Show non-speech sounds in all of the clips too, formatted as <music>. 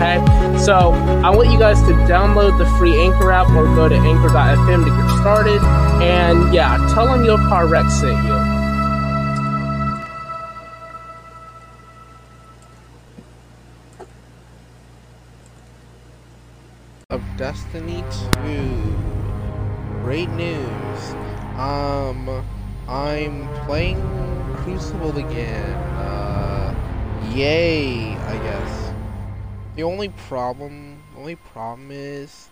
okay? So, I want you guys to download the free Anchor app or go to anchor.fm to get started, and yeah, tell them your car wreck sent you. Of Destiny 2. Great news. Um, I'm playing Crucible again. Uh, yay, I guess. The only problem, only problem is,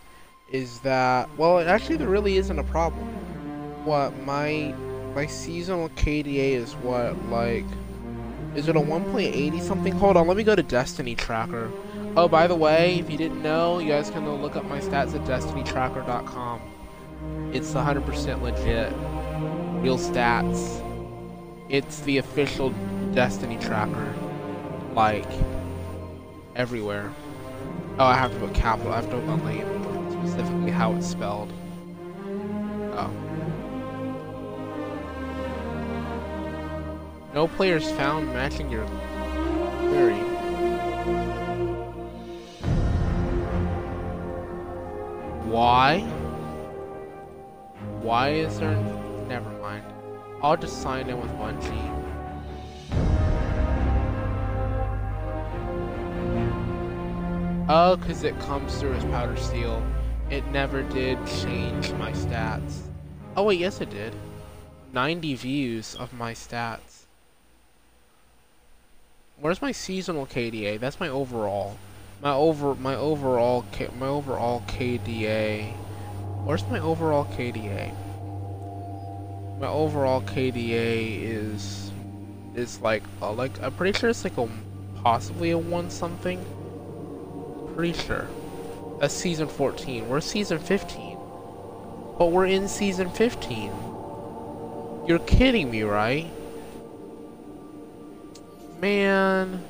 is that, well, actually there really isn't a problem. What, my, my seasonal KDA is what, like, is it a 1.80 something? Hold on, let me go to Destiny Tracker. Oh, by the way, if you didn't know, you guys can go look up my stats at destinytracker.com. It's 100% legit. Real stats. It's the official Destiny tracker. Like, everywhere. Oh, I have to put capital. I have to put name. Specifically how it's spelled. Oh. No players found matching your query. Why? Why is there... Never mind. I'll just sign in with Bungie. Oh, because it comes through as powder steel. It never did change my stats. Oh wait, yes it did. 90 views of my stats. Where's my seasonal KDA? That's my overall. My over my overall K, my overall KDA. Where's my overall KDA? My overall KDA is is like uh, like I'm pretty sure it's like a possibly a one something. Pretty sure. That's season 14. We're season 15. But we're in season 15. You're kidding me, right? Man.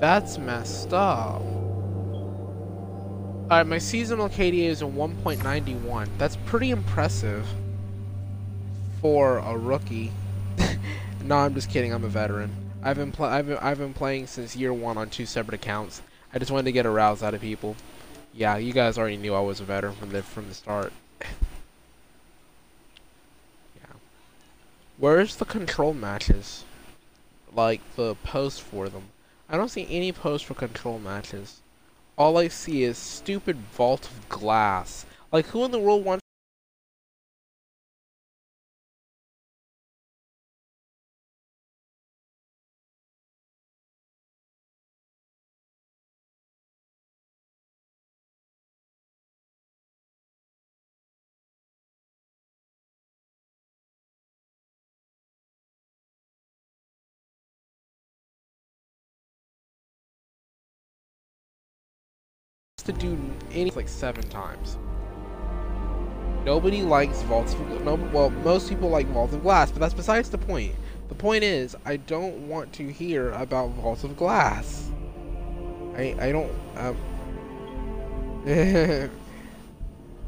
That's messed up. Alright, my seasonal KDA is a 1.91. That's pretty impressive for a rookie. <laughs> no, I'm just kidding. I'm a veteran. I've been I've been, I've been playing since year one on two separate accounts. I just wanted to get a rouse out of people. Yeah, you guys already knew I was a veteran from the from the start. <laughs> yeah. Where's the control matches? Like the post for them. I don't see any post for control matches. All I see is stupid vault of glass. Like who in the world wants to do any like seven times. Nobody likes vaults of no, well, most people like vaults of glass, but that's besides the point. The point is, I don't want to hear about vaults of glass. I I don't um. <laughs>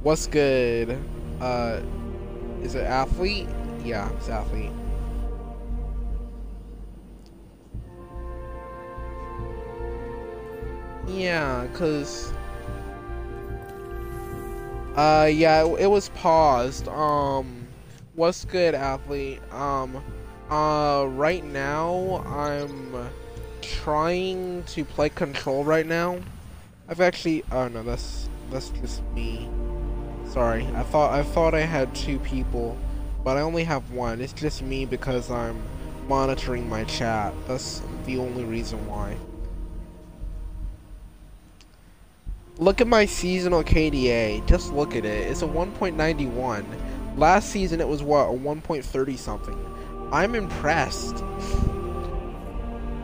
What's good? Uh, is it athlete? Yeah, it's athlete. Yeah, cause uh yeah, it, it was paused. Um what's good athlete? Um uh right now I'm trying to play control right now. I've actually oh no, that's that's just me. Sorry. I thought I thought I had two people, but I only have one. It's just me because I'm monitoring my chat. That's the only reason why. Look at my seasonal KDA. Just look at it. It's a 1.91. Last season it was what, a 1.30 something. I'm impressed.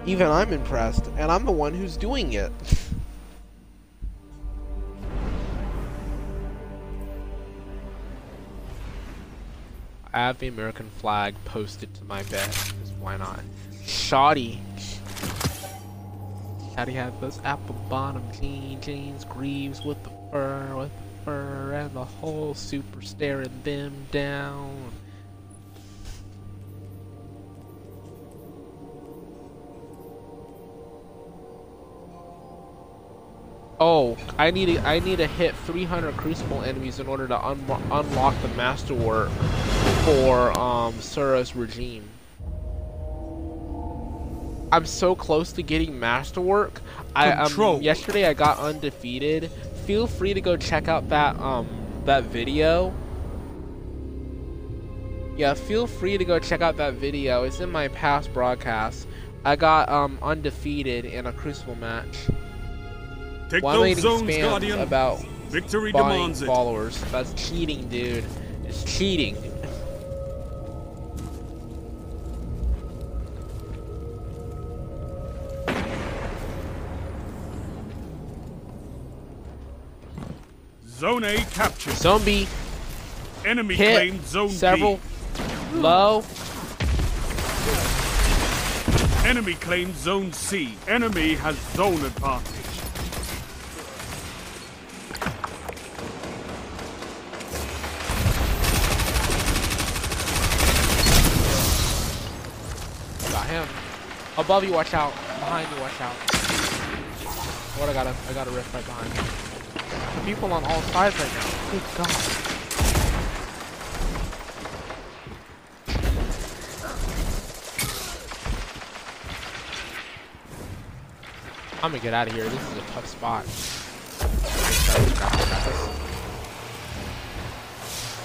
Even I'm impressed, and I'm the one who's doing it. I have the American flag posted to my bed, because why not? Shoddy. Had those apple bottom jean jeans, Greaves with the fur, with the fur, and the whole super staring them down. Oh, I need to I need to hit 300 Crucible enemies in order to un unlock the Masterwork for um Suros regime. I'm so close to getting Masterwork. I um, yesterday I got undefeated. Feel free to go check out that um that video. Yeah, feel free to go check out that video. It's in my past broadcasts. I got um undefeated in a Crucible match. Take Why those zones, Guardian. about Victory demands it. followers? That's cheating, dude. It's cheating. Zone A captured. Zone B. Enemy Hit claimed Zone several. B. Low. Enemy claimed Zone C. Enemy has zone advantage. Got him. Above you, watch out. Behind you, watch out. What I got I got a rift right behind me. People on all sides right now. Good god. I'm gonna get out of here. This is a tough spot.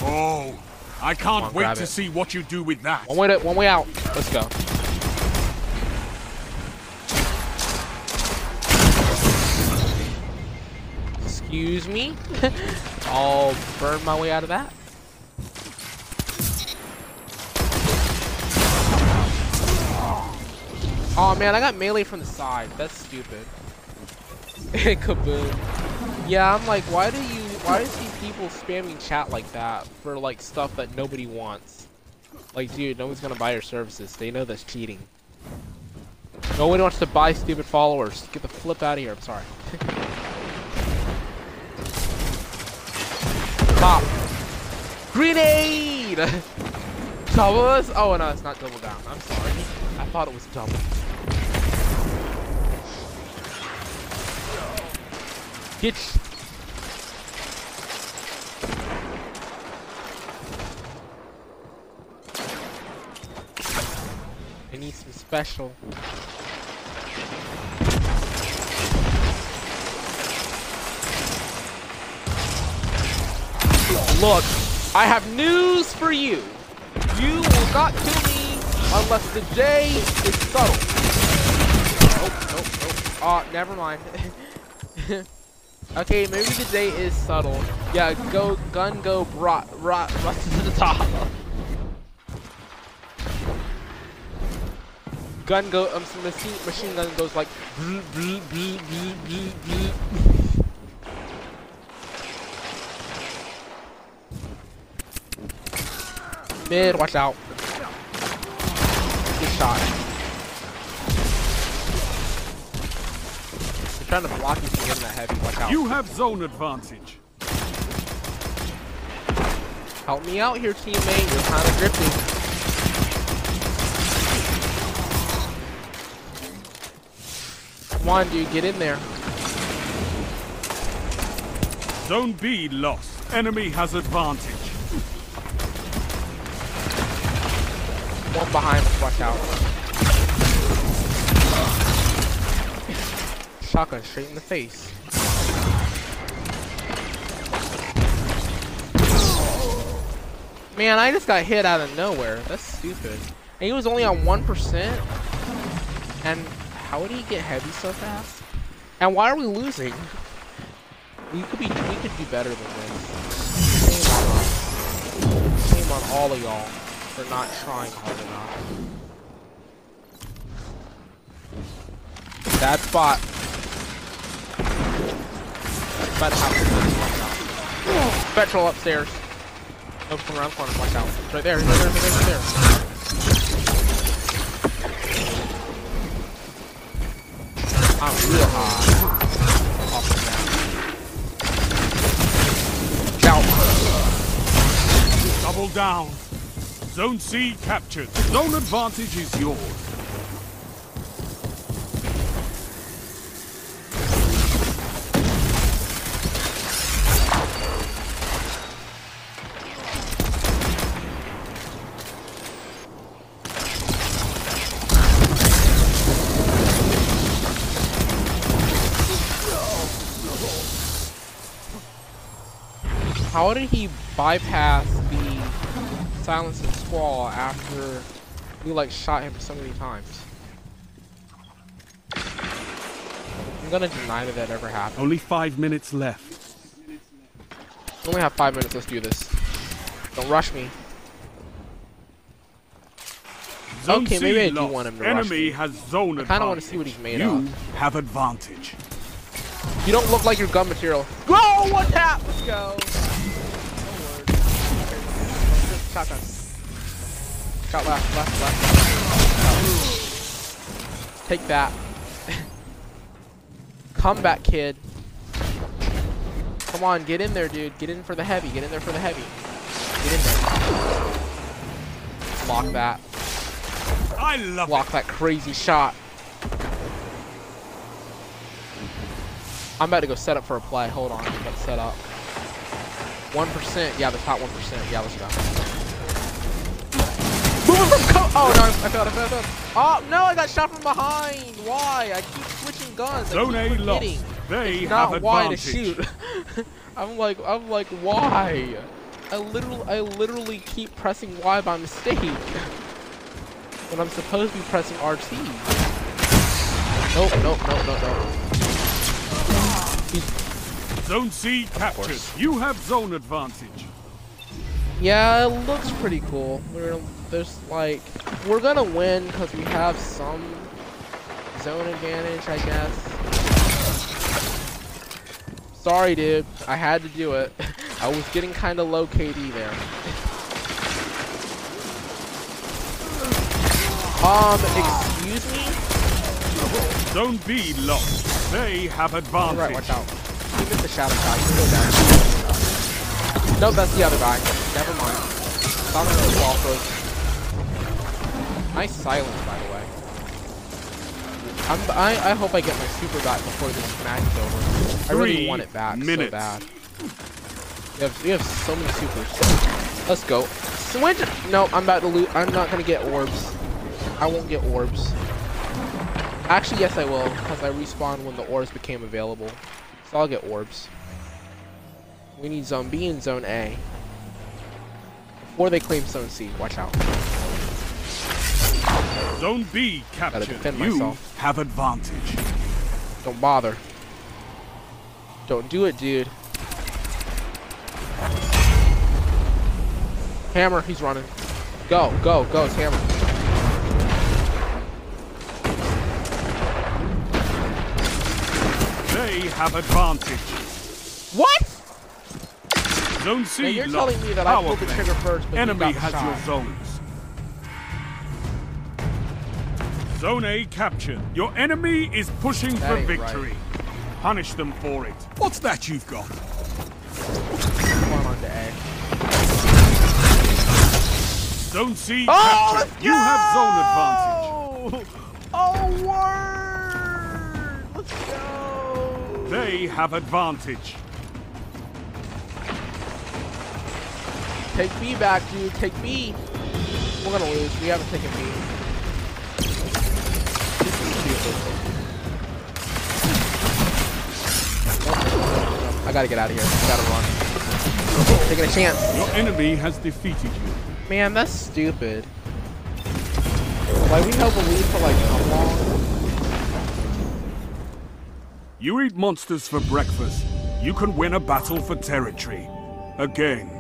Oh, I can't on, wait to it. see what you do with that. One way to, one way out. Let's go. Excuse me. <laughs> I'll burn my way out of that. Oh man, I got melee from the side. That's stupid. <laughs> Kaboom. Yeah, I'm like, why do you, why do you see people spamming chat like that for like stuff that nobody wants? Like, dude, no one's gonna buy your services. They know that's cheating. No one wants to buy stupid followers. Get the flip out of here. I'm sorry. <laughs> Pop. Grenade! <laughs> double us? Oh, no, it's not double down. I'm sorry. I thought it was double. Get. I need some special. Look, I have news for you. You will not kill me unless the J is subtle. Nope, nope, nope. Oh, never mind. <laughs> okay, maybe the J is subtle. Yeah, go, gun go, rot, rot, rot to the top. Gun go, um, machine, machine gun goes like. Mid, watch out. Good shot. They're trying to block you from getting that heavy. Watch out. You have zone advantage. Help me out here, teammate. You're kind of gripping. Come on, dude. Get in there. Zone B lost. Enemy has advantage. One behind. Watch out. Shotgun straight in the face. Man, I just got hit out of nowhere. That's stupid. And he was only on 1%. And how did he get heavy so fast? And why are we losing? We could be we could do better than this. Shame on us. Shame on all of y'all for not trying hard enough. Bad spot. Spectral upstairs. No, come around the corner. Watch out. It's right there. Right there. Right there. Right there. I'm real high. Off the ground. Down. Double down. Zone C captured. Zone advantage is yours. How did he bypass the silence and after we like shot him so many times? I'm gonna deny that that ever happened. Only five minutes left. We only have five minutes. Let's do this. Don't rush me. Zone Okay, maybe I do lost. want him to rush Enemy me. has zone I kind of want to see what he's made You of. have advantage. You don't look like your gun material. Go! One tap! Let's go! No words. Shotgun. Shot left, left, left. Take that. <laughs> Come back, kid. Come on, get in there, dude. Get in for the heavy. Get in there for the heavy. Get in there. Block that. I love Block that crazy shot. I'm about to go set up for a play. Hold on. I'm about to set up. 1%. Yeah, the top 1%. Yeah, let's go. Moving from co- Oh, no. I failed. I failed. I failed. Oh, no. I got shot from behind. Why? I keep switching guns. Zone I A keep lost. forgetting. They It's have not why to shoot. <laughs> I'm like, I'm like, why? I literally, I literally keep pressing Y by mistake. <laughs> when I'm supposed to be pressing RT. Nope, nope, nope, nope, nope. Zone C captured. You have zone advantage. Yeah, it looks pretty cool. We're there's like we're gonna win because we have some zone advantage, I guess. Sorry, dude. I had to do it. <laughs> I was getting kind of low KD there. Um, excuse me? Zone B lost. They have advantage. Alright, watch out. He missed the shadow shot. He's still down. Nope, that's the other guy. Never mind. It was throws. Nice silence, by the way. I'm, I, I hope I get my super back before this match is over. I really want it back minutes. so bad. We have, we have so many supers. Let's go. Switch. No, I'm about to lose. I'm not gonna get orbs. I won't get orbs. Actually, yes, I will, because I respawned when the orbs became available. So I'll get orbs. We need Zone B and Zone A. Before they claim Zone C. Watch out. Zone B captured. defend you myself. have advantage. Don't bother. Don't do it, dude. Hammer, he's running. Go, go, go, it's Hammer. They have advantage. What? Zone C Now you're telling me that I pulled the trigger first, but you Enemy got the has shot. your zones. Zone A captured. Your enemy is pushing That for ain't right. victory. Punish them for it. What's that you've got? Come on, on to Zone C Oh, captured. let's You have zone advantage. Oh, word! Let's go! They have advantage. Take B back, dude. Take B. We're gonna lose. We haven't taken B. I gotta get out of here. I gotta run. Taking a chance. Your enemy has defeated you. Man, that's stupid. Like, we held the lead for like how long? You eat monsters for breakfast. You can win a battle for territory. Again.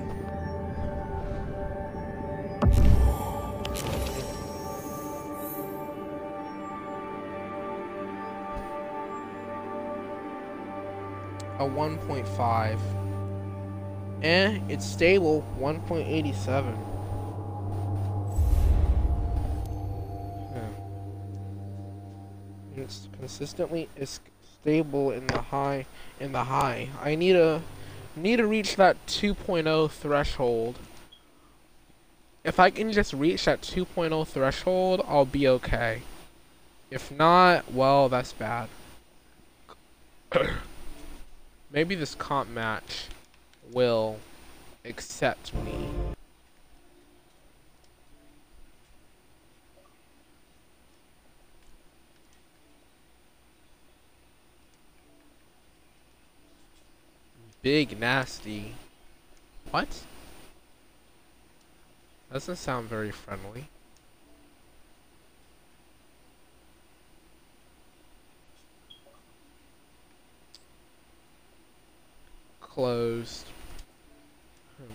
A 1.5. Eh, it's stable. 1.87. Hmm. It's consistently is stable in the high in the high. I need a need to reach that 2.0 threshold. If I can just reach that 2.0 threshold, I'll be okay. If not, well, that's bad. <coughs> <coughs> Maybe this comp match will accept me. Big nasty. What? Doesn't sound very friendly. Closed. Hmm.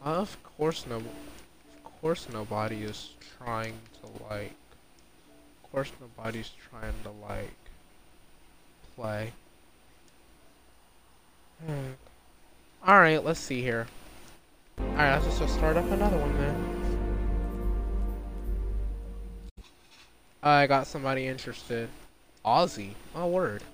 Of course no of course nobody is trying to like of course nobody's trying to like play. Hmm. Alright, let's see here. Alright, let's just start up another one then. I got somebody interested. Aussie. Oh, word.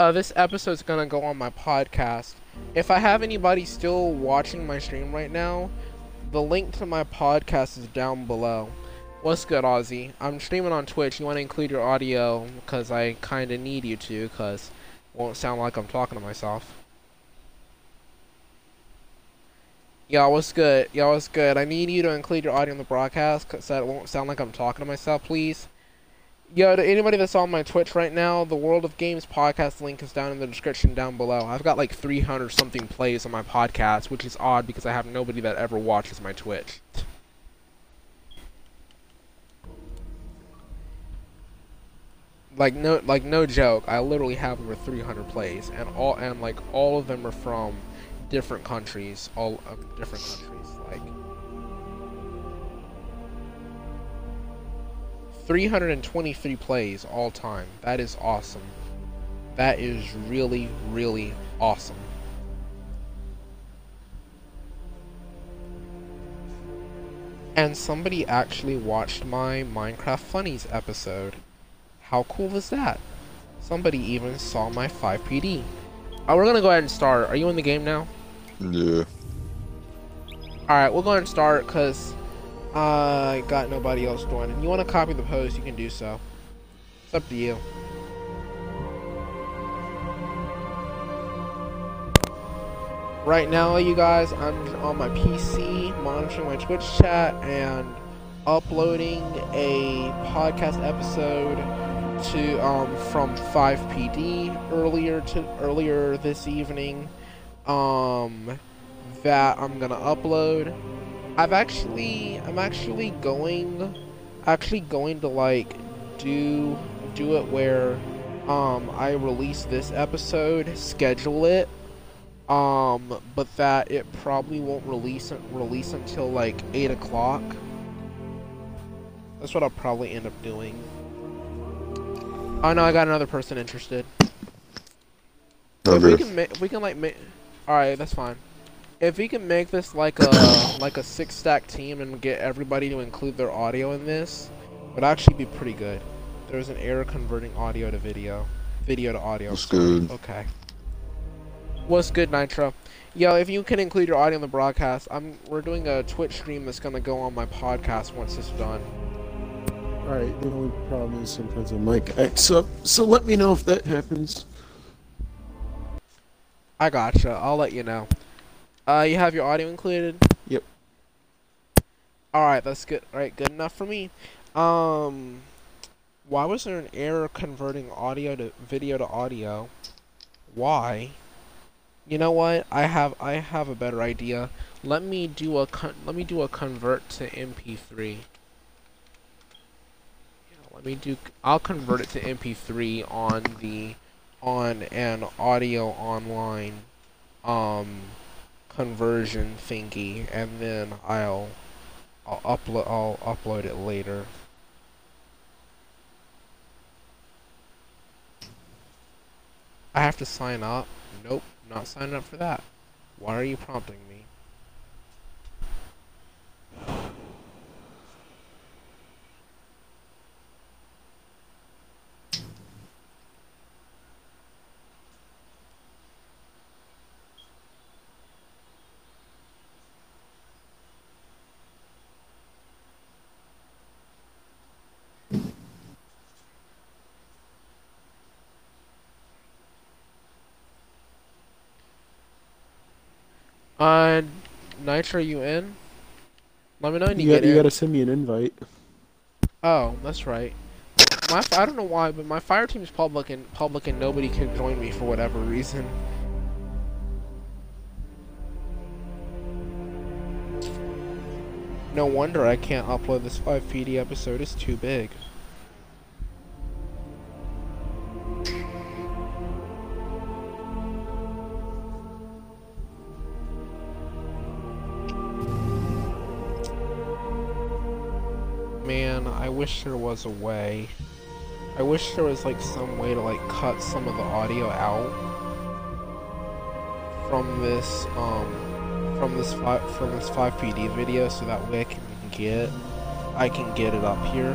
Uh, this episode's gonna go on my podcast. If I have anybody still watching my stream right now, the link to my podcast is down below. What's good, Aussie? I'm streaming on Twitch. You want to include your audio because I kind of need you to, because won't sound like I'm talking to myself. Y'all, what's good? Y'all, what's good? I need you to include your audio in the broadcast so it won't sound like I'm talking to myself, please. Yo, to anybody that's on my Twitch right now, the World of Games podcast link is down in the description down below. I've got like 300 something plays on my podcast, which is odd because I have nobody that ever watches my Twitch. Like no, like no joke. I literally have over 300 plays, and all and like all of them are from different countries, all different countries. 323 plays all time. That is awesome. That is really, really awesome. And somebody actually watched my Minecraft Funnies episode. How cool is that? Somebody even saw my 5PD. Oh, we're gonna go ahead and start. Are you in the game now? Yeah. Alright, we'll go ahead and start because I got nobody else joining. You want to copy the post, you can do so. It's up to you. Right now, you guys, I'm on my PC monitoring my Twitch chat and uploading a podcast episode to um, from 5PD earlier to earlier this evening. Um, that I'm gonna upload. I've actually, I'm actually going, actually going to like do do it where um I release this episode, schedule it, um, but that it probably won't release release until like eight o'clock. That's what I'll probably end up doing. Oh no, I got another person interested. If we can make, we can like. All right, that's fine. If we can make this like a like a six stack team and get everybody to include their audio in this, it would actually be pretty good. There's an error converting audio to video, video to audio. That's sorry. good. Okay. What's good, Nitro? Yo, if you can include your audio in the broadcast, I'm we're doing a Twitch stream that's gonna go on my podcast once it's done. Alright, the only problem is sometimes the mic acts up, so let me know if that happens. I gotcha. I'll let you know. Uh, you have your audio included? Yep. Alright, that's good. Alright, good enough for me. Um, why was there an error converting audio to video to audio? Why? You know what? I have I have a better idea. Let me do a con- let me do a convert to MP3. Yeah, let me do. I'll convert it to MP3 on the on an audio online um conversion thingy and then I'll I'll upload I'll upload it later. I have to sign up. Nope, not signing up for that. Why are you prompting me? Uh, Nitro, you in? Let me know when you, You, got, get you in. gotta send me an invite. Oh, that's right. My I don't know why, but my fire team's public and public and nobody can join me for whatever reason. No wonder I can't upload this 5 PD episode. It's too big. Wish there was a way. I wish there was like some way to like cut some of the audio out from this um from this five from this 5PD video so that way I can get I can get it up here.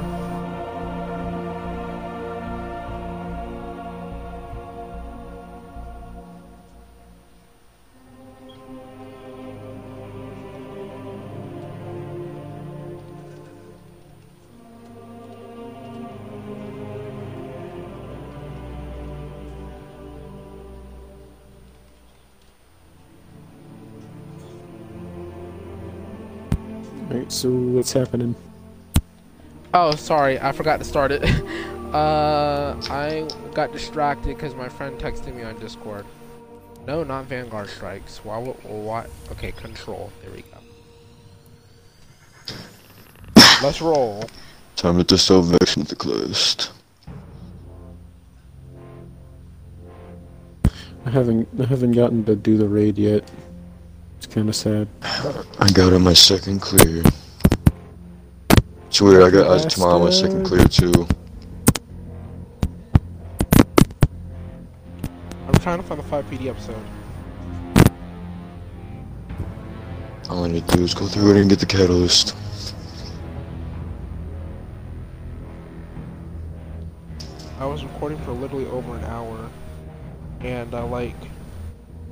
What's happening? Oh, sorry, I forgot to start it. <laughs> uh, I got distracted because my friend texted me on Discord. No, not Vanguard strikes. Why? would- Why? Okay, control. There we go. Let's roll. Time to distill Vex into the list. I haven't I haven't gotten to do the raid yet. It's kind of sad. I got on my second clear. It's weird, I got uh, tomorrow my second clear too. I'm trying to find the 5 PD episode. All I need to do is go through it and get the catalyst. I was recording for literally over an hour, and I like,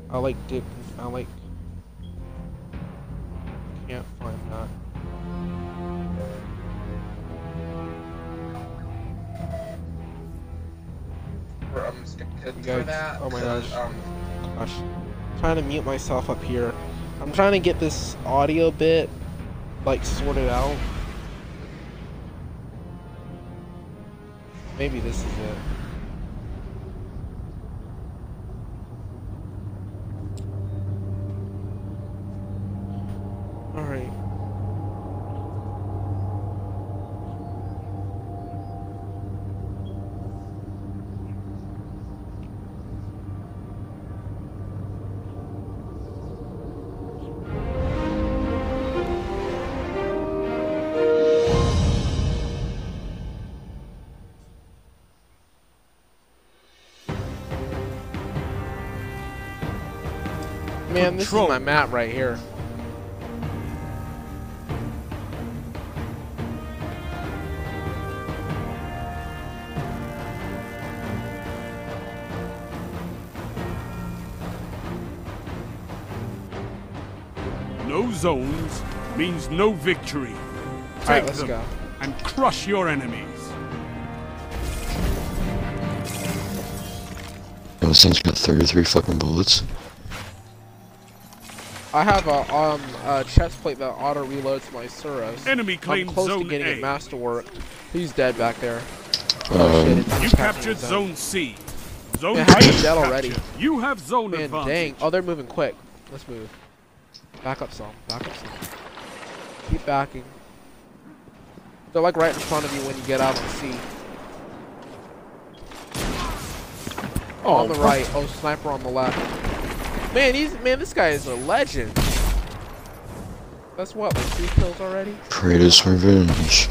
I like did, I like, can't find that. I'm skipping You for that. oh my gosh. Um, Gosh, I'm trying to mute myself up here. I'm trying to get this audio bit like sorted out. Maybe this is it. Man, this is Control. my map right here. No zones means no victory. Take Alright, let's them go. and crush your enemies. Yo, this thing's got 33 fucking bullets. I have a um a chest plate that auto reloads my Suros. Enemy I'm close zone to getting A. it masterwork. He's dead back there. Oh, shit, Um, it's You captured his zone C. Zone Man, B how you is dead already? You have zone Man, advantage. dang. Oh, they're moving quick. Let's move. Back up some. Back up some. Keep backing. They're like right in front of you when you get out on C. Oh, on the right. Oh, sniper on the left. Man, he's man. This guy is a legend. That's what, like three kills already. Kratos revenge.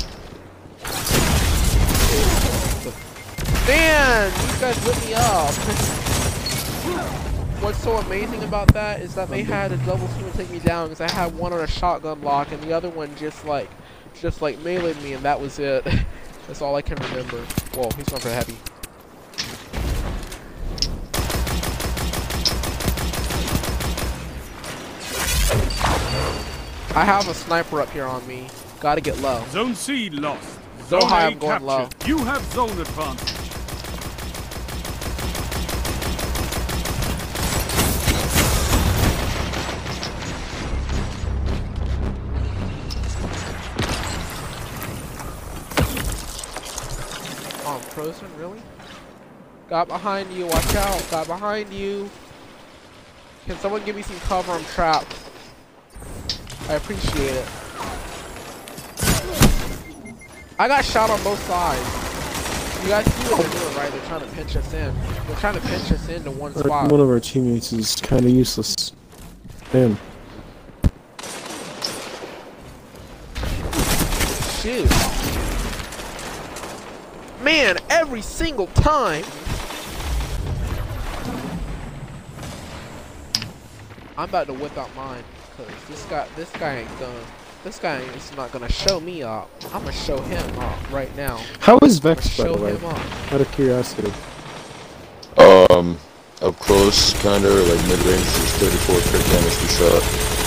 Man, these guys lit me up. What's so amazing about that is that they had a double team to take me down because I had one on a shotgun lock and the other one just like, just like meleeed me and that was it. <laughs> That's all I can remember. Whoa, he's going for heavy. I have a sniper up here on me. Gotta get low. Zone C lost. So Zone high, A I'm going captured. low. You have zone advantage. Oh, I'm frozen, really? Got behind you, watch out, got behind you. Can someone give me some cover? I'm trapped. I appreciate it. I got shot on both sides. You guys see what they're doing, right? They're trying to pinch us in. They're trying to pinch us into one Our- spot. one of our teammates is kind of useless. Man, Shoot. Man, every single time. I'm about to whip out mine, cause this guy, this guy ain't gonna, this guy is not gonna show me up. I'm gonna show him up right now. how is Vex by the way? him. Out of curiosity. Um, up close, kinda, like mid-range, is 34 crit damage per shot.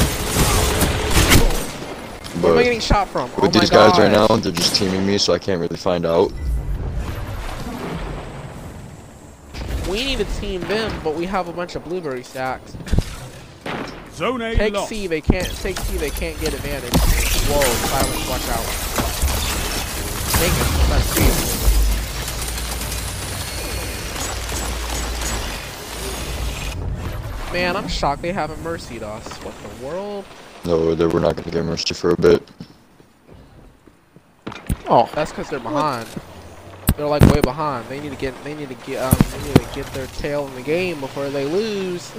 Where am I getting shot from? with oh these guys right now, they're just teaming me, so I can't really find out. We need to team them, but we have a bunch of blueberry stacks. Zone A Take lost. C, they can't. Take C, they can't get advantage. Whoa, silence, watch out. Take it, that's C. Man, I'm shocked they haven't mercied us. What the world? No, they we're not gonna get mercy for a bit. Oh, that's because they're behind. They're like way behind. They need to get. They need to get. Um, they need to get their tail in the game before they lose.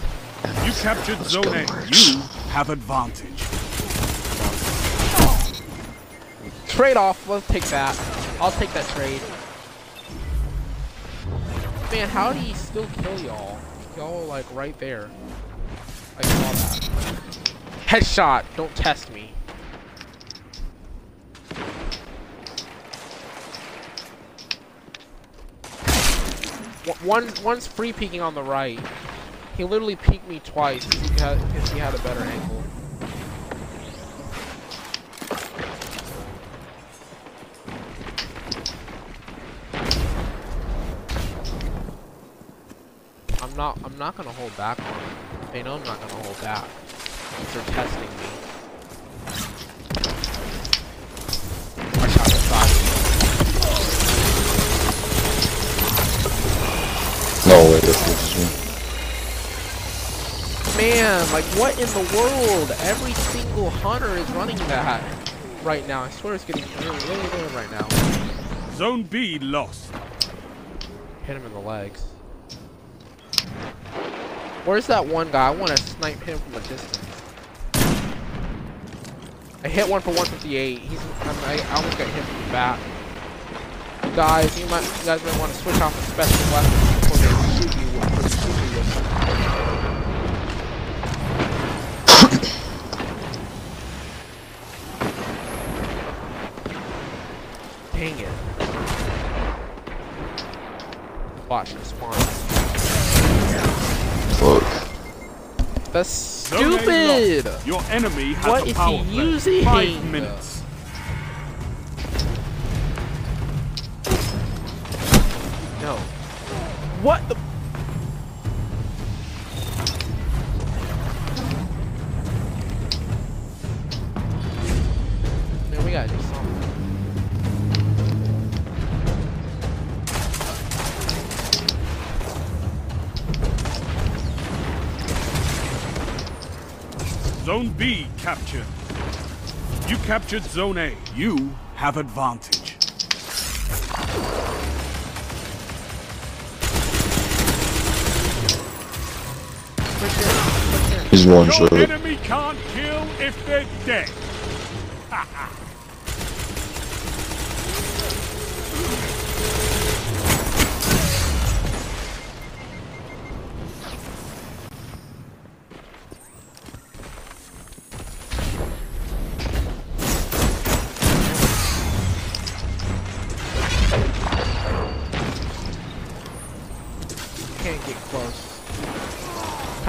You captured zone go, A. You have advantage. Trade off. Let's take that. I'll take that trade. Man, how do you still kill y'all? Y'all like right there. I saw that. Headshot. Don't test me. One- One, one's free peeking on the right. He literally peeked me twice because he, had- a better angle. I'm not. I'm not gonna hold back on it. They know I'm not gonna hold back. They're testing me. Man, like what in the world? Every single hunter is running that right now. I swear it's getting really, really good right now. Zone B lost. Hit him in the legs. Where's that one guy? I want to snipe him from a distance. I hit one for 158. He's I'm, I, I almost got hit from the back. Guys, you might you guys might want to switch off the special weapons before they shoot you with, before they shoot you with fuck? That's stupid. Your enemy has What is he using? Five minutes. Captured. You captured Zone A. You have advantage. He's one Your shot. enemy can't kill if they're dead. <laughs>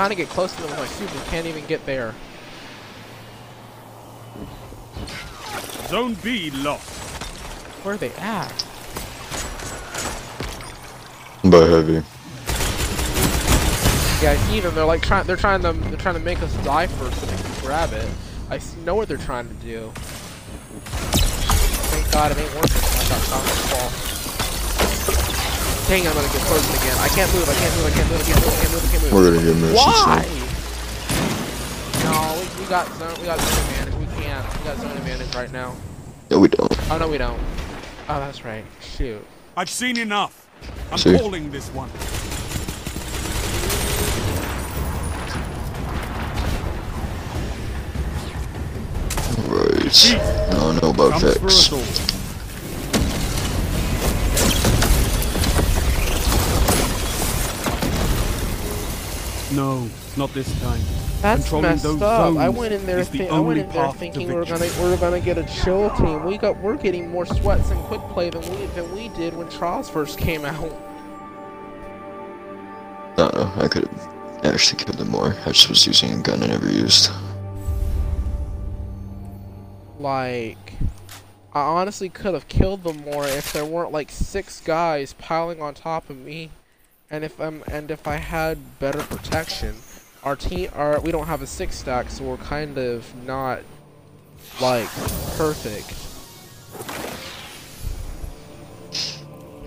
Trying to get close to them with my super, can't even get there. Zone B lost. Where are they at? By heavy. Yeah, even they're like trying. They're trying to. They're trying to make us die first so they can grab it. I know what they're trying to do. Thank God it ain't working. I got shot in the fall. Dang, I'm gonna get frozen again. I can't move. I can't move. I can't move. I can't move. I can't move. I can't move. We're gonna get mercy Why? No, we, we got zone. We got zone advantage. We can't. We got zone advantage right now. No, we don't. Oh no, we don't. Oh, that's right. Shoot. I've seen enough. I'm See? calling this one. Right. I don't know about Comes for No, not this time. That's Controlling messed those up. I went in there. is the I went in there thinking we're gonna victory. we were gonna get a chill team. We got we're getting more sweats and quick play than we than we did when Trials first came out. No, no, I could have actually killed him more. I just was using a gun I never used. Like, I honestly could have killed them more if there weren't like six guys piling on top of me, and if um and if I had better protection. Our team, our we don't have a six stack, so we're kind of not like perfect.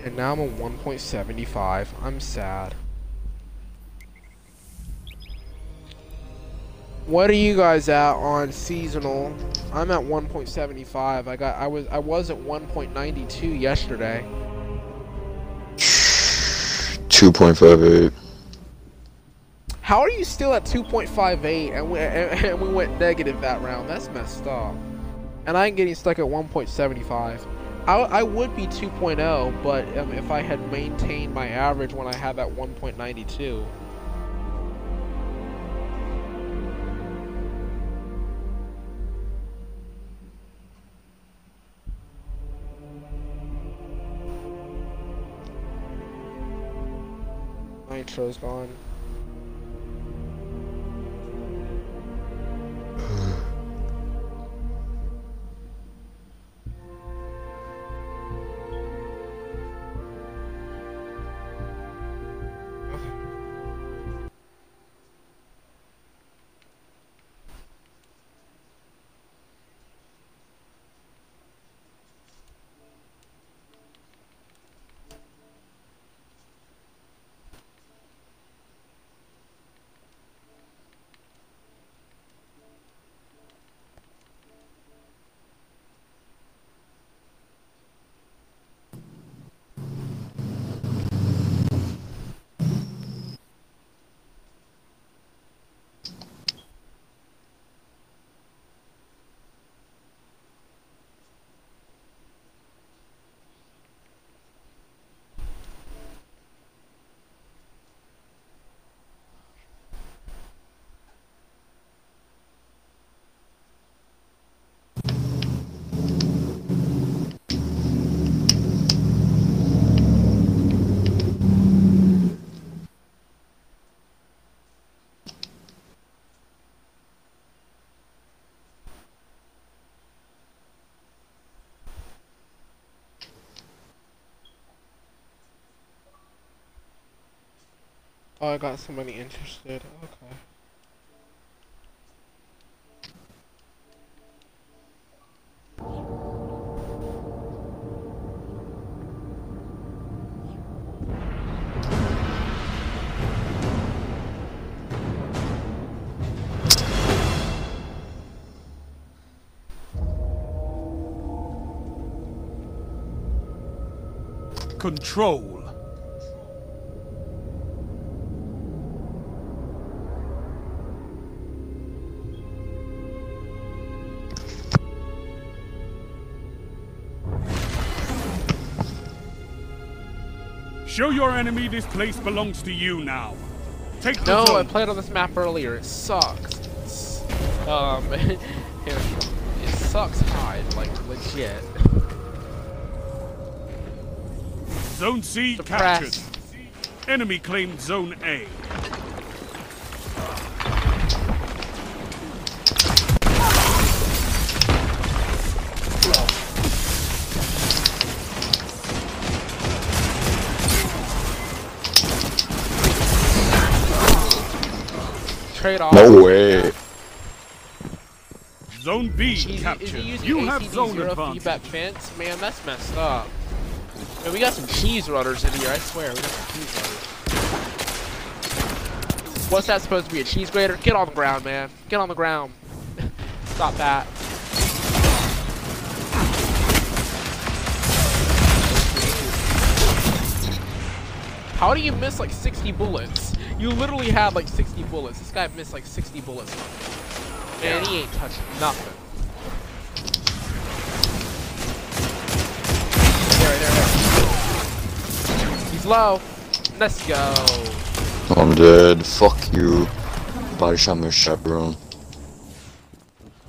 And now I'm a 1.75. I'm sad. What are you guys at on seasonal? I'm at 1.75. I got I was I was at 1.92 yesterday. 2.58. How are you still at 2.58 and we and, we went negative that round? That's messed up. And I'm getting stuck at 1.75. I, I would be 2.0, but um, if I had maintained my average when I had that 1.92. Nitro's gone. Oh, I got somebody interested. Okay. Control. Show your enemy this place belongs to you now. Take the No, I played on this map earlier. It sucks. It's, um, <laughs> it, it sucks hard, like legit. Zone C Suppress. captured. Enemy claimed Zone A. Trade off. No way. Zone B Is he- is captured. he using You have ACD zone zero advantage. feedback fence? Man, that's messed up. Man, we got some cheese runners in here, I swear. We got some cheese runners. What's that supposed to be? A cheese grater? Get on the ground, man. Get on the ground. <laughs> Stop that. How do you miss like 60 bullets? You literally had like 60 bullets. This guy missed like 60 bullets. Man, he ain't touching nothing. There, there, there. He's low. Let's go. I'm dead. Fuck you. Body shot my chaperone.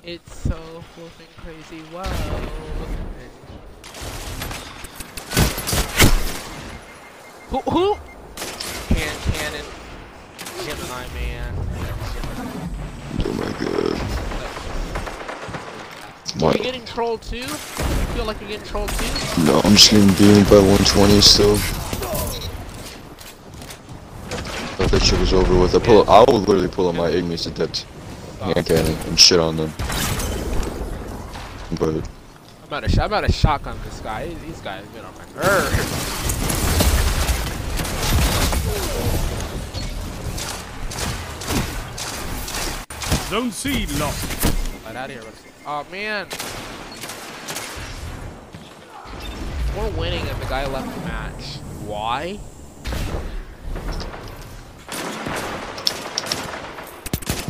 It's so flipping crazy. Wow. Who? Who? Gemini man. Oh my god. Are What? you getting trolled too? You feel like you're getting trolled too? No, I'm just getting beamed by 120 still. Thought that shit was over with. I pull. I will literally pull up my Igneous to depth. Yeah, cannon and shit on them. But I'm out of sh- I'm out of shotgun this guy. These- These guys get on my nerves. Zone C lost. Get out of here. Rusty. Oh man. We're winning and the guy left the match. Why?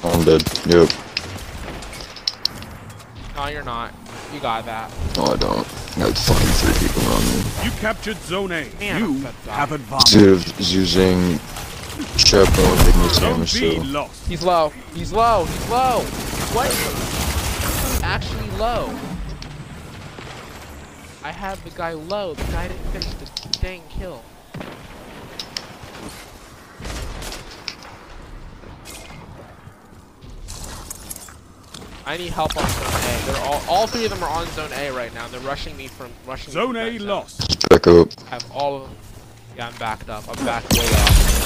I'm dead. Yep. No, you're not. You got that. No, I don't. I got fucking three people around me. You captured Zone A. Man, you I'm fed up. have advantage. Dude is using chaperone Igneous Zone hammer B still. lost. He's low. He's low. He's low. What? He's actually low. I have the guy low. The guy didn't finish the dang kill. I need help on zone A. They're all all three of them are on zone A right now. They're rushing me from rushing me Zone from A that zone. lost. Back up. I have all of them. Yeah, I'm backed up. I'm backed way up.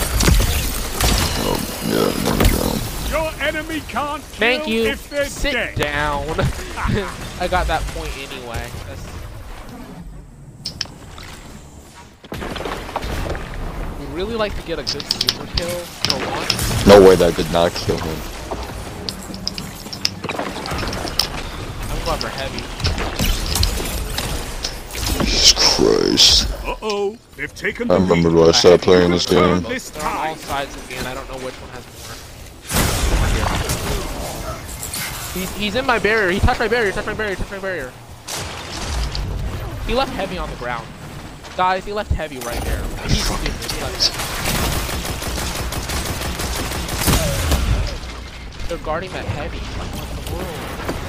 Oh, yeah, I'm down. Your enemy can't kill Thank you. if they're Sit dead. down. <laughs> I got that point anyway. That's... We really like to get a good super kill for once. No way that did not kill him. I'm going for heavy. Jesus Christ. Uh-oh. They've taken I remember lead. when I started playing this game. This They're on all time. sides of me, and I don't know which one has more. He's, he's in my barrier. He touched my barrier. Touched my barrier. Touched my barrier. He left heavy on the ground. Guys, he left heavy right there. He's stupid. He left heavy. They're guarding that heavy. What the world?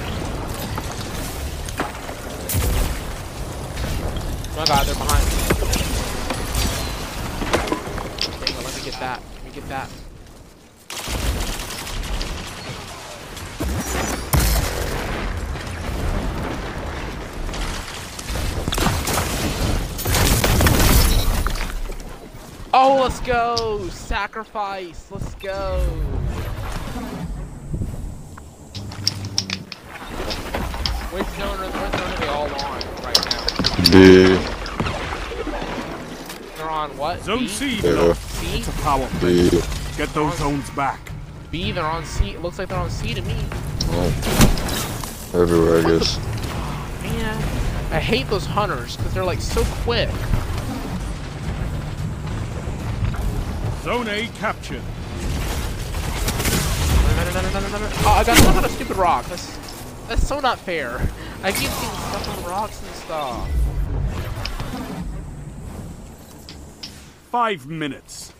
Oh my god, they're behind me. You let me get that. Let me get that. Oh, let's go! Sacrifice! Let's go! Zone are, which zone are they all on? B, They're on what? Zone B? C Yeah. locked. C? It's a power play. B. Get those zones back. B, they're on C. It looks like they're on C to me. Oh. Everywhere, I guess. Man, I hate those hunters because they're like so quick. Zone A captured. No, no, no, no, no, no, no. Oh, I got stuck on a stupid rock. That's that's so not fair. I keep getting stuck on rocks and stuff. Five minutes.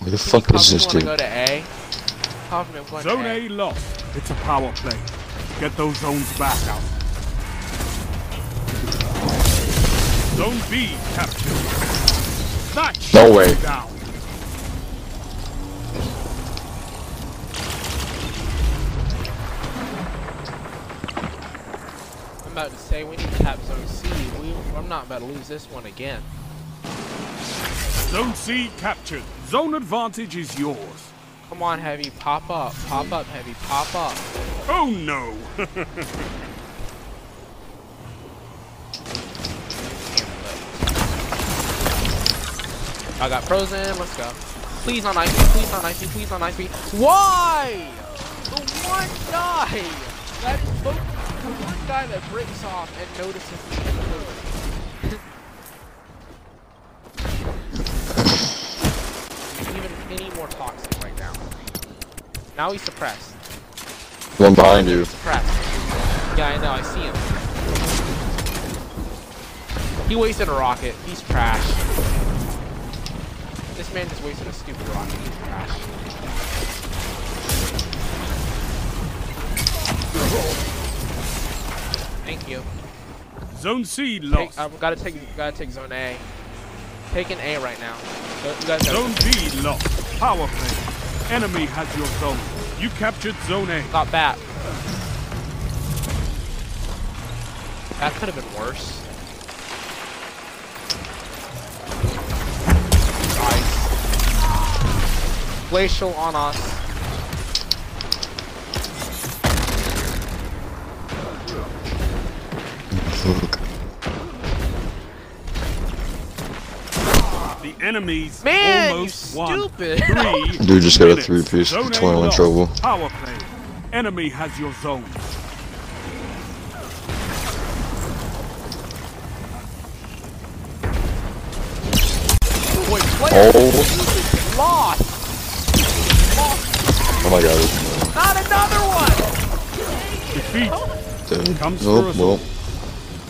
Where the fuck is this dude? go to A. Probably I'm going Zone to A lost. It's a power play. Get those zones back out. Zone B captured. That No shut way. Down. I'm about to say we need to tap Zone C. We, I'm not about to lose this one again. Zone C captured. Zone advantage is yours. Come on, Heavy, pop up, pop up, Heavy, pop up. Oh no! <laughs> I got frozen. Let's go. Please not knife. Please not knife. Please not knife. Why? The one guy that is the one guy that breaks off and notices the Now he's suppressed. One behind you. Suppressed. Yeah, I know. I see him. He wasted a rocket. He's trash. This man just wasted a stupid rocket. He's trash. Thank you. Zone C Take, lost. Uh, I've gotta take, gotta take zone A. Taking A right now. Go- You guys gotta Zone B lost. Power play. Enemy has your zone. You captured Zone A. got bat. That could have been worse. Nice. Glacial on us. Enemies Man, you almost won. stupid. Three <laughs> Dude just got a three piece. Zone That's A why I'm in trouble. Power play. Enemy has your zone. Oh, lost. oh my god. Not another one. Defeat. Dead. Comes for Oh, us well.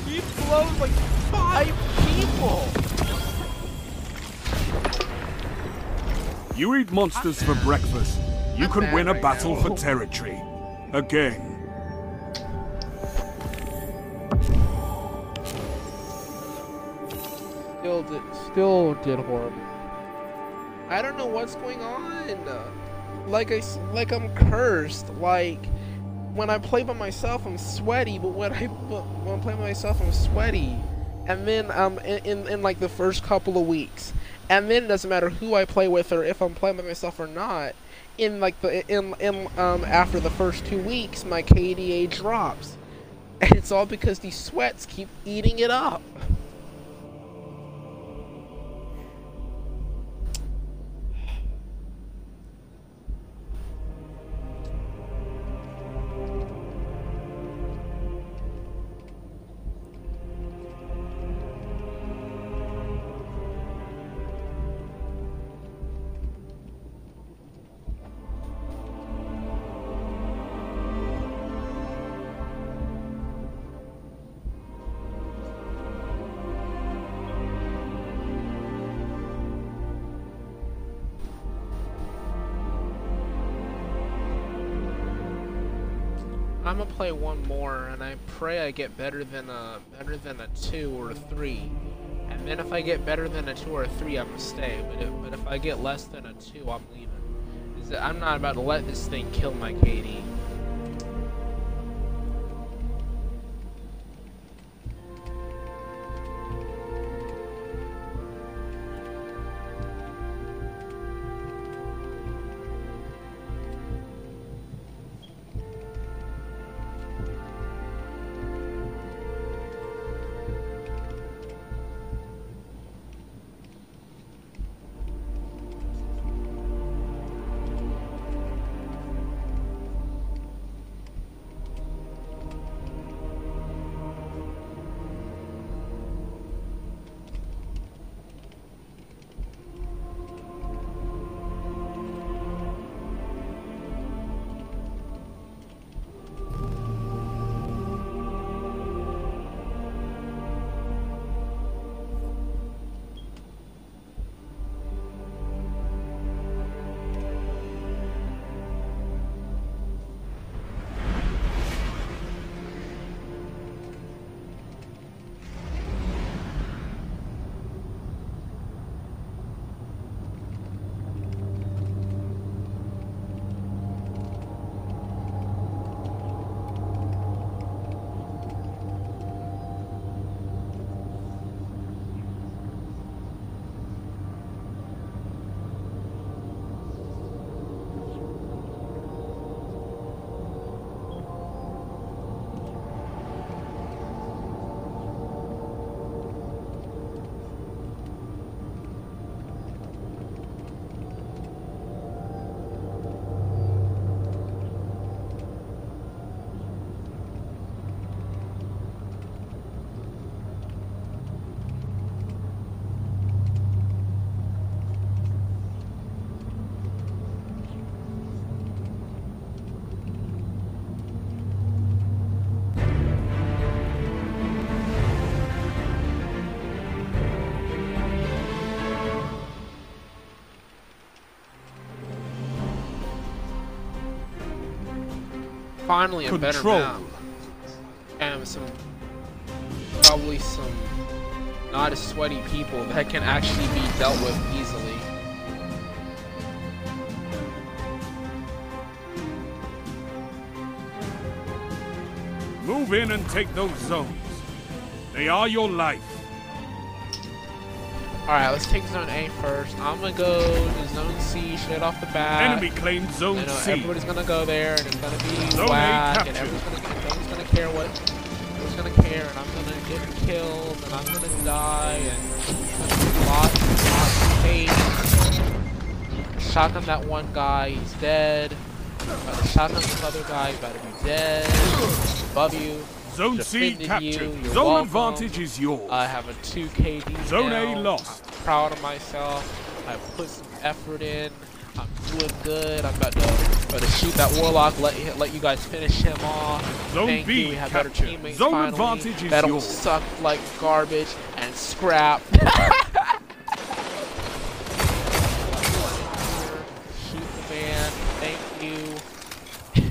He blows like five people. You eat monsters for breakfast. You I'm can win a battle now. for territory. Again. Still did, still did horrible. I don't know what's going on. Like I, like I'm cursed. Like when I play by myself, I'm sweaty. But when I, when I play by myself, I'm sweaty. And then um, in, in in like the first couple of weeks, and then it doesn't matter who I play with or if I'm playing by myself or not. In like the in in um after the first two weeks, my KDA drops, and it's all because these sweats keep eating it up. Play one more, and I pray I get better than a better than a two or a three. And then if I get better than a two or a three, I'm gonna stay. But if, but if I get less than a two, I'm leaving. I'm not about to let this thing kill my KD. Finally, a better Control. map. And some, probably some not as sweaty people that can actually be dealt with easily. Move in and take those zones. They are your life. Alright, let's take zone A first. I'm gonna go to zone C straight off the bat. Enemy claimed zone know uh, C. everybody's gonna go there, and it's gonna be Zone A whack, and everyone's gonna, everyone's gonna care what, everyone's gonna care, and I'm gonna get killed, and I'm gonna die, and lots and lots of hate. Shotgun that one guy, he's dead. About to shotgun this other guy, he's about to be dead. Above you, Zone C captured. you, Zone welcome. advantage is yours. I have a 2 KD Zone A lost. I'm proud of myself. I put some effort in. I'm doing good. I'm about to, about to shoot that warlock. Let you- let you guys finish him off. Zone Thank B you. We have better teammates Zone finally. advantage is that yours. suck like garbage and scrap. <laughs> Shoot the man. Thank you.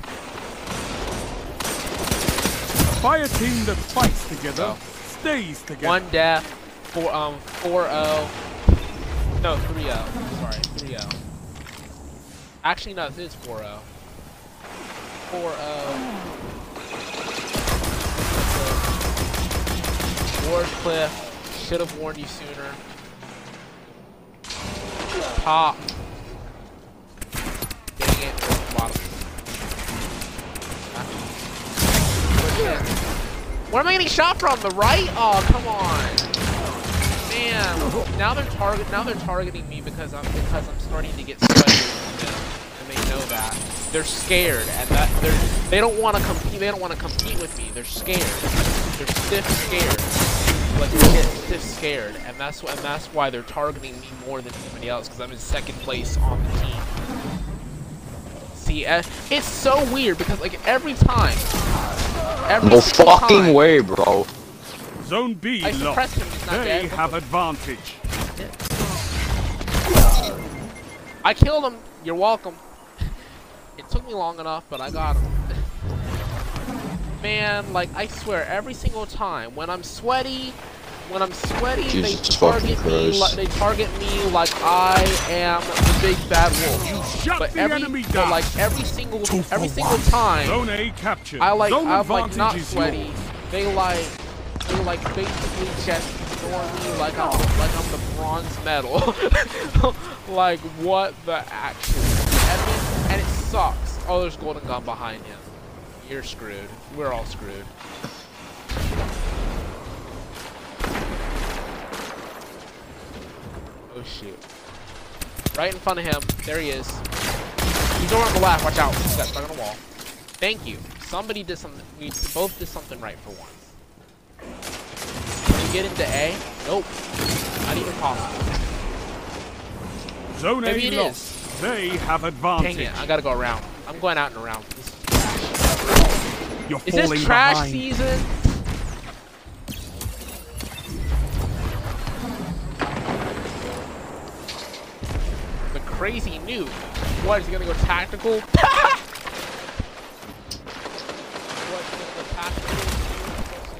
Fire team that fights together Oh. stays together. One death. Four um four zero. No three zero. Sorry three zero. Actually no, this is four zero. Four zero. Wardcliff should have warned you sooner. Top. Dang it. Bottom. Where am I getting shot from? The right? Oh, come on. Man, now they're target. Now they're targeting me because I'm because I'm starting to get sweaty, and they know that. They're scared, and that they're they don't want to compete. They don't want to compete with me. They're scared. They're stiff scared. Like stiff scared, and that's and that's why they're targeting me more than anybody else because I'm in second place on the team. See, uh, it's so weird because like every time, every No fucking time, way, bro. Zone B I suppressed lost. him. Not They dead. have advantage. I killed him. You're welcome. <laughs> It took me long enough, but I got him. <laughs> Man, like I swear, every single time when I'm sweaty, when I'm sweaty, Jesus they target me. Like, they target me like I am the big bad wolf. You shut But the every, enemy but like every single, Two for every single one. time, Zone A. I like Zone I'm like not sweaty. yours. They like they like basically just ignore me like I'm like I'm the bronze medal. <laughs> like what the action? And, it- and it sucks. Oh, there's golden gun behind you. You're screwed. We're all screwed. Oh shoot. Right in front of him. There he is. He's over on the left. Watch out. He got stuck on a wall. Thank you. Somebody did something. We both did something right for once. Can you get into A? Nope. Not even possible. Zone Maybe A it lost. They have advantage. Dang it. I gotta go around. I'm going out and around. This- You're Is falling this trash behind. season? Crazy noob. What, is he gonna go tactical? <laughs> what, is he gonna go tactical? Is he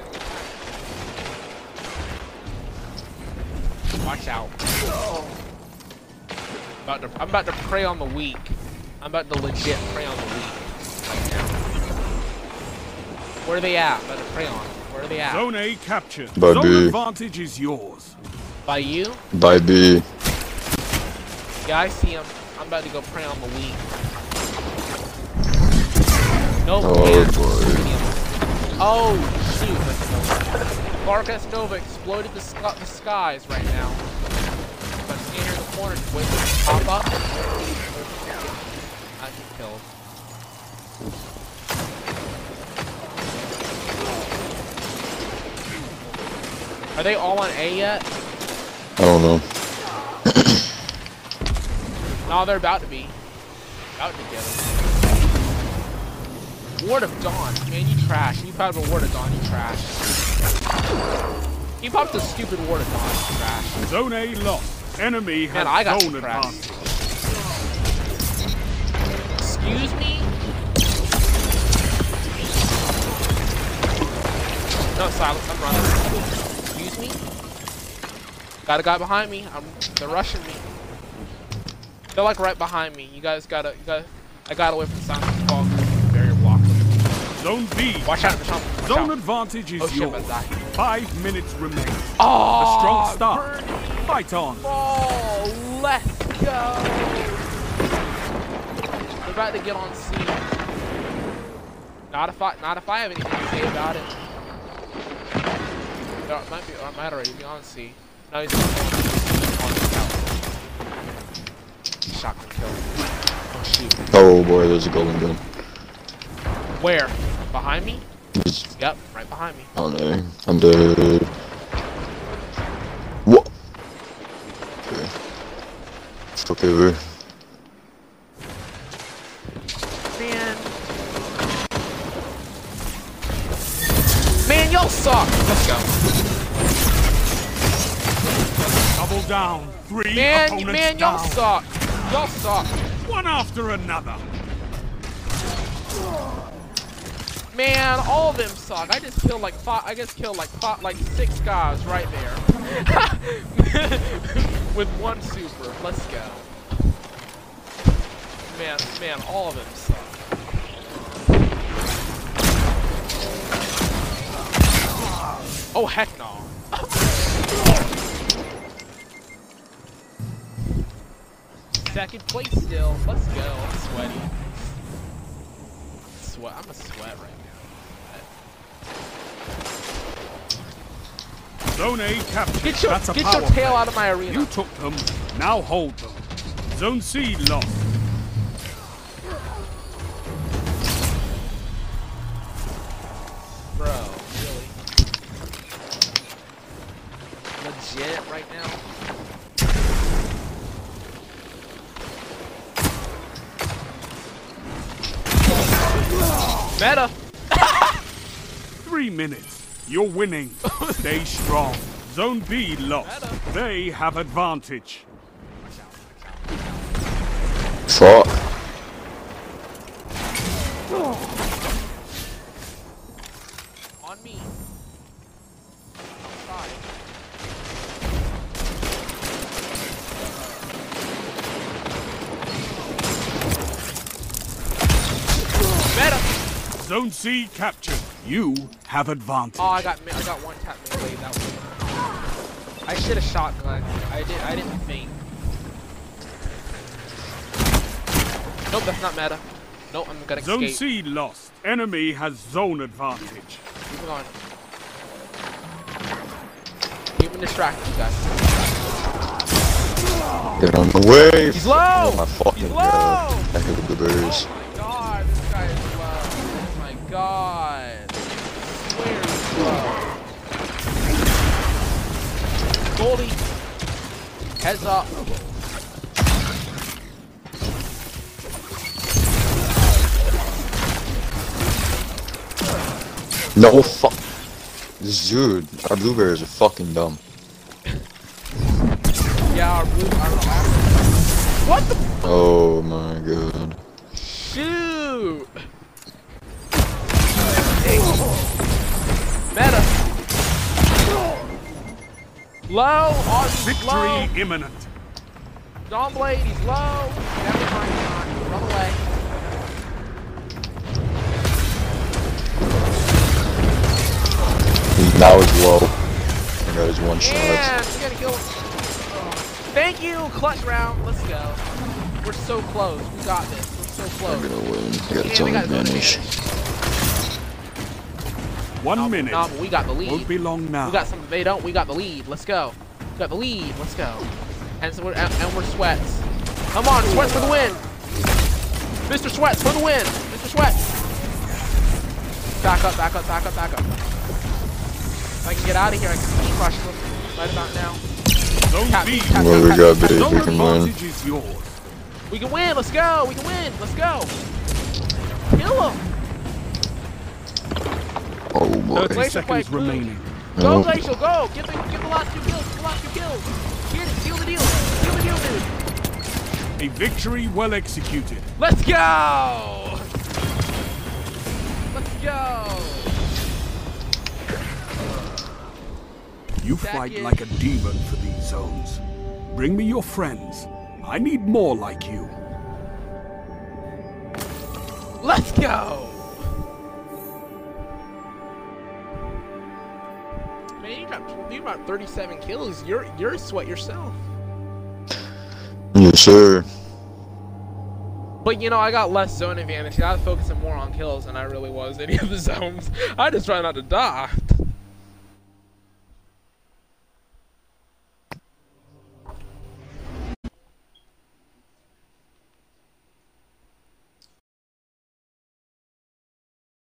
gonna? Watch out. About to, I'm about to prey on the weak. I'm about to legit prey on the weak right now. Where are they at? About to prey on. Where are they at? Zone A captured. By Zone B. advantage is yours. By you? By B. Yeah, I see him. I'm about to go prey on the weak. Nope. Oh, boy. Oh, shoot. That's Nova. Vargas Nova exploded the, the skies right now. But I'm standing here in the corner just waiting for to pop up. I get killed. Are they all on A yet? I don't know. No, they're about to be. About to get him. Ward of Dawn. Man, you trash. You popped a Ward of Dawn, you trash. You popped a stupid Ward of Dawn, you trash. Zone A lost. Enemy has Man, I got zone advantage. Excuse me? No, silence. I'm running. Excuse me. Got a guy behind me. I'm. They're rushing me. They're like right behind me. You guys gotta. You got. I got away from silence fog. Barrier block. Zone B. Watch out, Zone out. advantage is Oh shit, yours. Five minutes remain. Oh, A strong start. Bernie Fight on. Oh, Let's go. We're about to get on C. Not if I, not if I have anything to say about it. It might be, or it might already be on C. No, he's on, on scout. Shotgun kill. Oh shoot. Oh boy, there's a golden gun. Where? Behind me? Just, Yep, right behind me. oh no, I'm dead. What? Okay. Fuck over. Man. Man, y'all suck. Let's go. Double down. Three Man, opponents man, y'all suck. Y'all suck. One after another. Man, all of them suck. I just killed like five. I just killed like five, like six guys right there. <laughs> With one super. Let's go. Man, man, all of them suck. Oh heck no. Second place still. Let's go. I'm sweaty. Sweat. I'm a sweat right now. Zone A captured. Get your That's a get power your tail play. out of my arena. You took them. Now hold them. Zone C lost. Bro, really? Legit right now? Meta! <laughs> Three minutes. You're winning. Stay strong. Zone B lost. They have advantage. Fuck. C captured. You have advantage. Oh, I got I got one tap melee. That was. I should have shotgun. I did. I didn't think. Nope, that's not meta. Nope, I'm gonna Zone escape. C lost. Enemy has zone advantage. Keep it on. Keep him distracted, you guys. Get on the way. He's low! Oh my fucking He's god. I hit the birds. Goldie. Heads up. No fuck. This dude, our blueberries are fucking dumb. Yeah, our blue. What the Oh my god. shoot? Meta. Low on Victory low. imminent. Dawn Blade, he's low. Never mind, not. Run away. He now is low. I got his one shot. And we gotta kill. Thank you, clutch round. Let's go. We're so close. We got this. We're so I'm close. gonna win. I got a Yeah, ton we got zone advantage. One No, minute. no, but we got the lead. Won't be long now. We got some. They don't. We got the lead. Let's go. We got the lead. Let's go. And so we're and, and we're sweats. Come on, sweats for the win. Mr. Sweats for the win. Mr. Sweats. Back up, back up, back up, back up. If I can get out of here, I can speed rush them right about now. Zone Tap, B. tap, Well, we tap, got tap, big. we can win. advantage is yours. We can win. Let's go. We can win. Let's go. Kill him. Oh boy. 30 Glacier fight, seconds move. remaining. Go, Nope. Glacial, go! Get the, get the last two kills, get the last two kills! Get it, seal the deal, seal the deal, dude! A victory well executed. Let's go! Let's go! You fight like a demon for these zones. Bring me your friends. I need more like you. Let's go! Man, you got you got 37 kills. You're you're a sweat yourself. Yes, sir. But you know, I got less zone advantage. I was focusing more on kills than I really was any of the <laughs> zones. I just try not to die.